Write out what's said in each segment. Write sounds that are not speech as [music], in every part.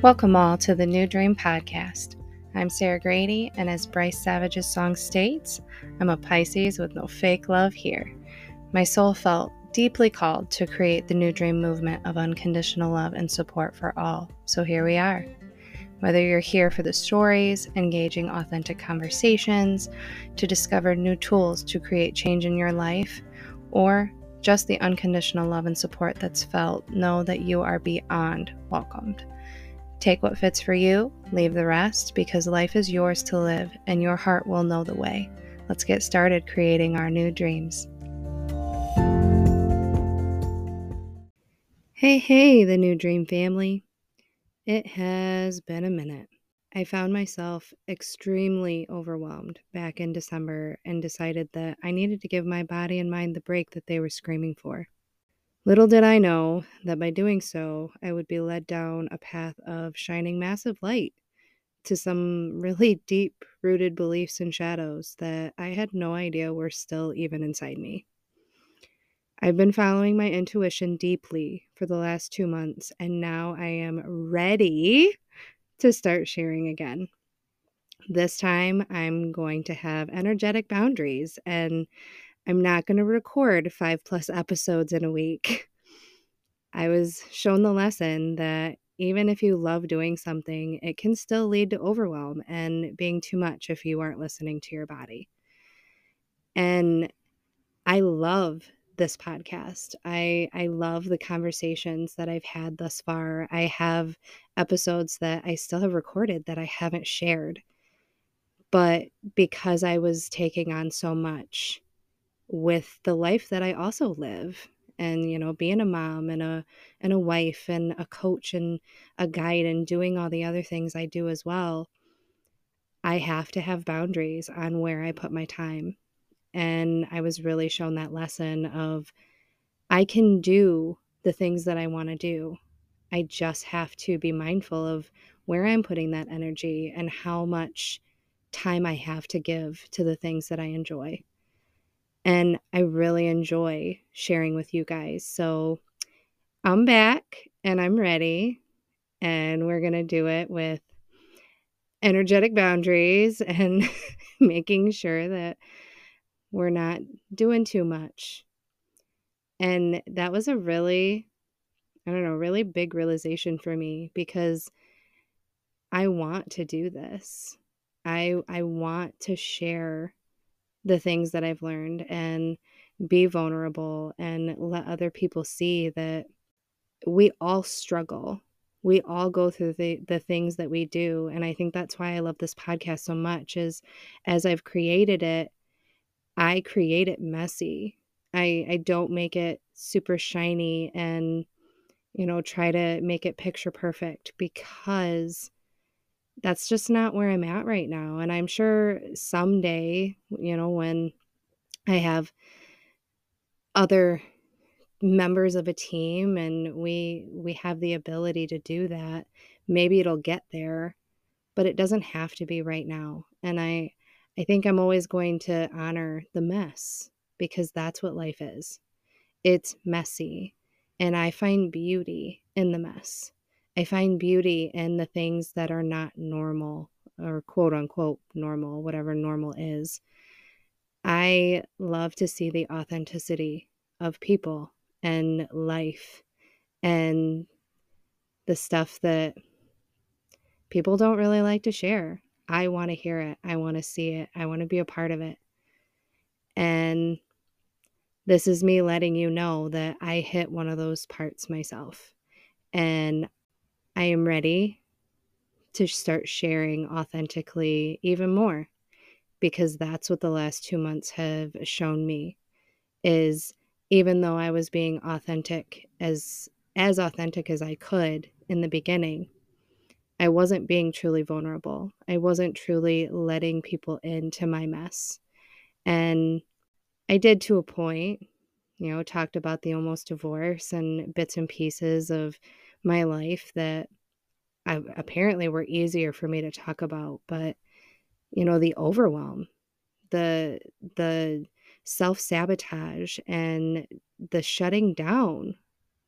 Welcome all to the New Dream Podcast. I'm Sarah Grady, and as Bryce Savage's song states, I'm a Pisces with no fake love here. My soul felt deeply called to create the New Dream movement of unconditional love and support for all, so here we are. Whether you're here for the stories, engaging authentic conversations, to discover new tools to create change in your life, or just the unconditional love and support that's felt, know that you are beyond welcomed. Take what fits for you, leave the rest, because life is yours to live and your heart will know the way. Let's get started creating our new dreams. Hey, hey, the new dream family. It has been a minute. I found myself extremely overwhelmed back in December and decided that I needed to give my body and mind the break that they were screaming for. Little did I know that by doing so, I would be led down a path of shining massive light to some [laughs] really deep rooted beliefs and shadows that I had no idea were still even inside me. I've been following my intuition deeply for the last two months, and now I am ready to start sharing again. This time, I'm going to have energetic boundaries and I'm not going to record five plus episodes in a week. [laughs] I was shown the lesson that even if you love doing something, it can still lead to overwhelm and being too much if you aren't listening to your body. And I love this podcast. I I love the conversations that I've had thus far. I have episodes that I still have recorded that I haven't shared. But because I was taking on so much, with the life that I also live and you know being a mom and a and a wife and a coach and a guide and doing all the other things I do as well I have to have boundaries on where I put my time. And I was really shown that lesson of I can do the things that I want to do. I just have to be mindful of where I'm putting that energy and how much time I have to give to the things that I enjoy and I really enjoy sharing with you guys. So I'm back and I'm ready, and we're going to do it with energetic boundaries [laughs] and making sure that we're not doing too much. And that was a really, I don't know, really big realization for me because I want to do this. I I want to share the things that I've learned and be vulnerable and let other people see that we all struggle. We all go through the, the things that we do. And I think that's why I love this podcast so much is as I've created it, I create it messy. I, I don't make it super shiny and, you know, try to make it picture perfect because that's just not where I'm at right now. And I'm sure someday, you know, when I have other members of a team and we we have the ability to do that, maybe it'll get there, but it doesn't have to be right now. And I I think I'm always going to honor the mess because that's what life is. It's messy and I find beauty in the mess. I find beauty in the things that are not normal or quote unquote normal, whatever normal is. I love to see the authenticity of people and life and the stuff that people don't really like to share. I want to hear it. I want to see it. I want to be a part of it. And this is me letting you know that I hit one of those parts myself. And I am ready to start sharing authentically even more because that's what the last 2 months have shown me is even though I was being authentic as as authentic as I could in the beginning, I wasn't being truly vulnerable. I wasn't truly letting people into my mess. And I did to a point, you know, talked about the almost divorce and bits and pieces of my life that I, apparently were easier for me to talk about but you know the overwhelm the the self-sabotage and the shutting down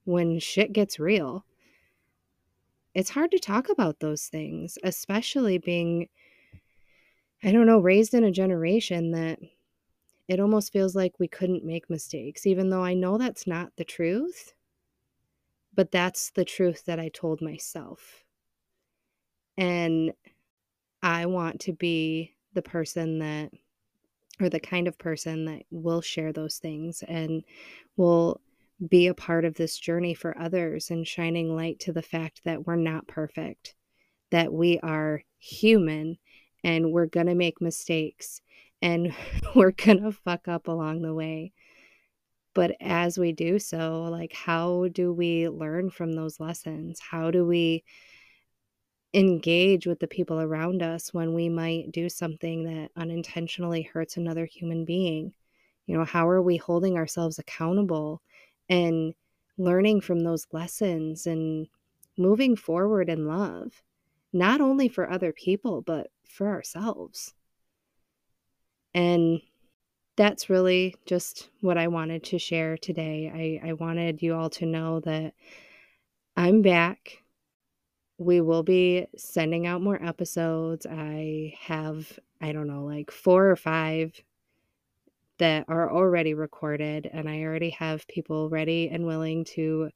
when shit gets real it's hard to talk about those things, especially being, I don't know, raised in a generation that it almost feels like we couldn't make mistakes, even though I know that's not the truth. But that's the truth that I told myself. And I want to be the person that, or the kind of person that will share those things and will be a part of this journey for others and shining light to the fact that we're not perfect, that we are human and we're going to make mistakes and [laughs] we're going to fuck up along the way. But as we do so, like, how do we learn from those lessons? How do we engage with the people around us when we might do something that unintentionally hurts another human being? You know, how are we holding ourselves accountable and learning from those lessons and moving forward in love, not only for other people, but for ourselves. And that's really just what I wanted to share today. I, I wanted you all to know that I'm back. We will be sending out more episodes. I have, I don't know, like four or five that are already recorded, and I already have people ready and willing to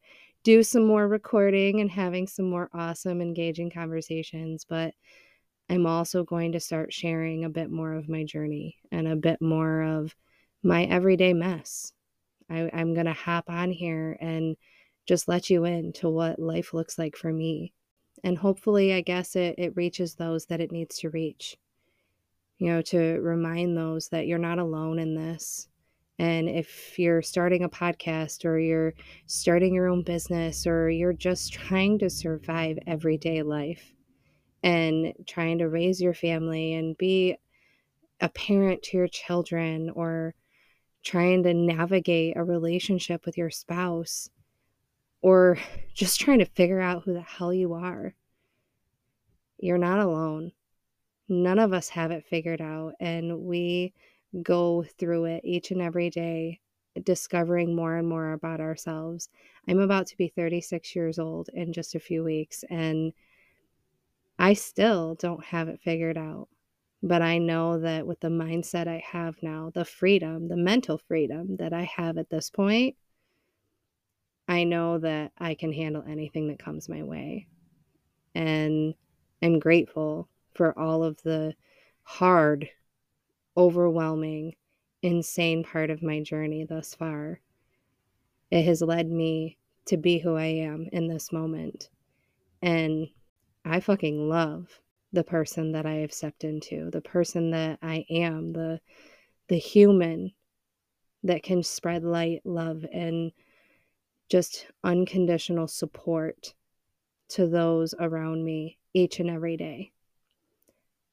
do some more recording and having some more awesome, engaging conversations. But I'm also going to start sharing a bit more of my journey and a bit more of my everyday mess. I, am going to hop on here and just let you in to what life looks like for me. And hopefully, I guess it, it reaches those that it needs to reach you know, to remind those that you're not alone in this. And if you're starting a podcast or you're starting your own business or you're just trying to survive everyday life and trying to raise your family and be a parent to your children or trying to navigate a relationship with your spouse or [laughs] just trying to figure out who the hell you are, you're not alone none of us have it figured out and we go through it each and every day discovering more and more about ourselves. I'm about to be 36 years old in just a few weeks and I still don't have it figured out. But I know that with the mindset I have now, the freedom, the mental freedom that I have at this point, I know that I can handle anything that comes my way. And I'm grateful for all of the hard, overwhelming, insane part of my journey thus far. It has led me to be who I am in this moment. And I fucking love the person that I have stepped into, the person that I am, the the human that can spread light, love and just unconditional support to those around me each and every day.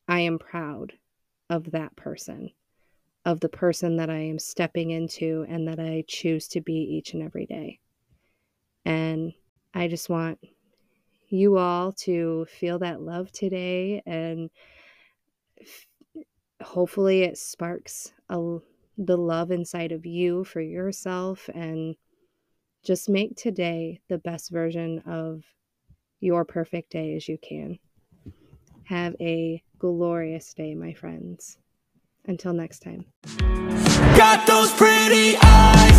I am proud of that person, of the person that I am stepping into and that I choose to be each and every day. And I just want you all to feel that love today and hopefully it sparks a, the love inside of you for yourself and just make today the best version of your perfect day as you can. Have a glorious day, my friends. Until next time. Got those pretty eyes.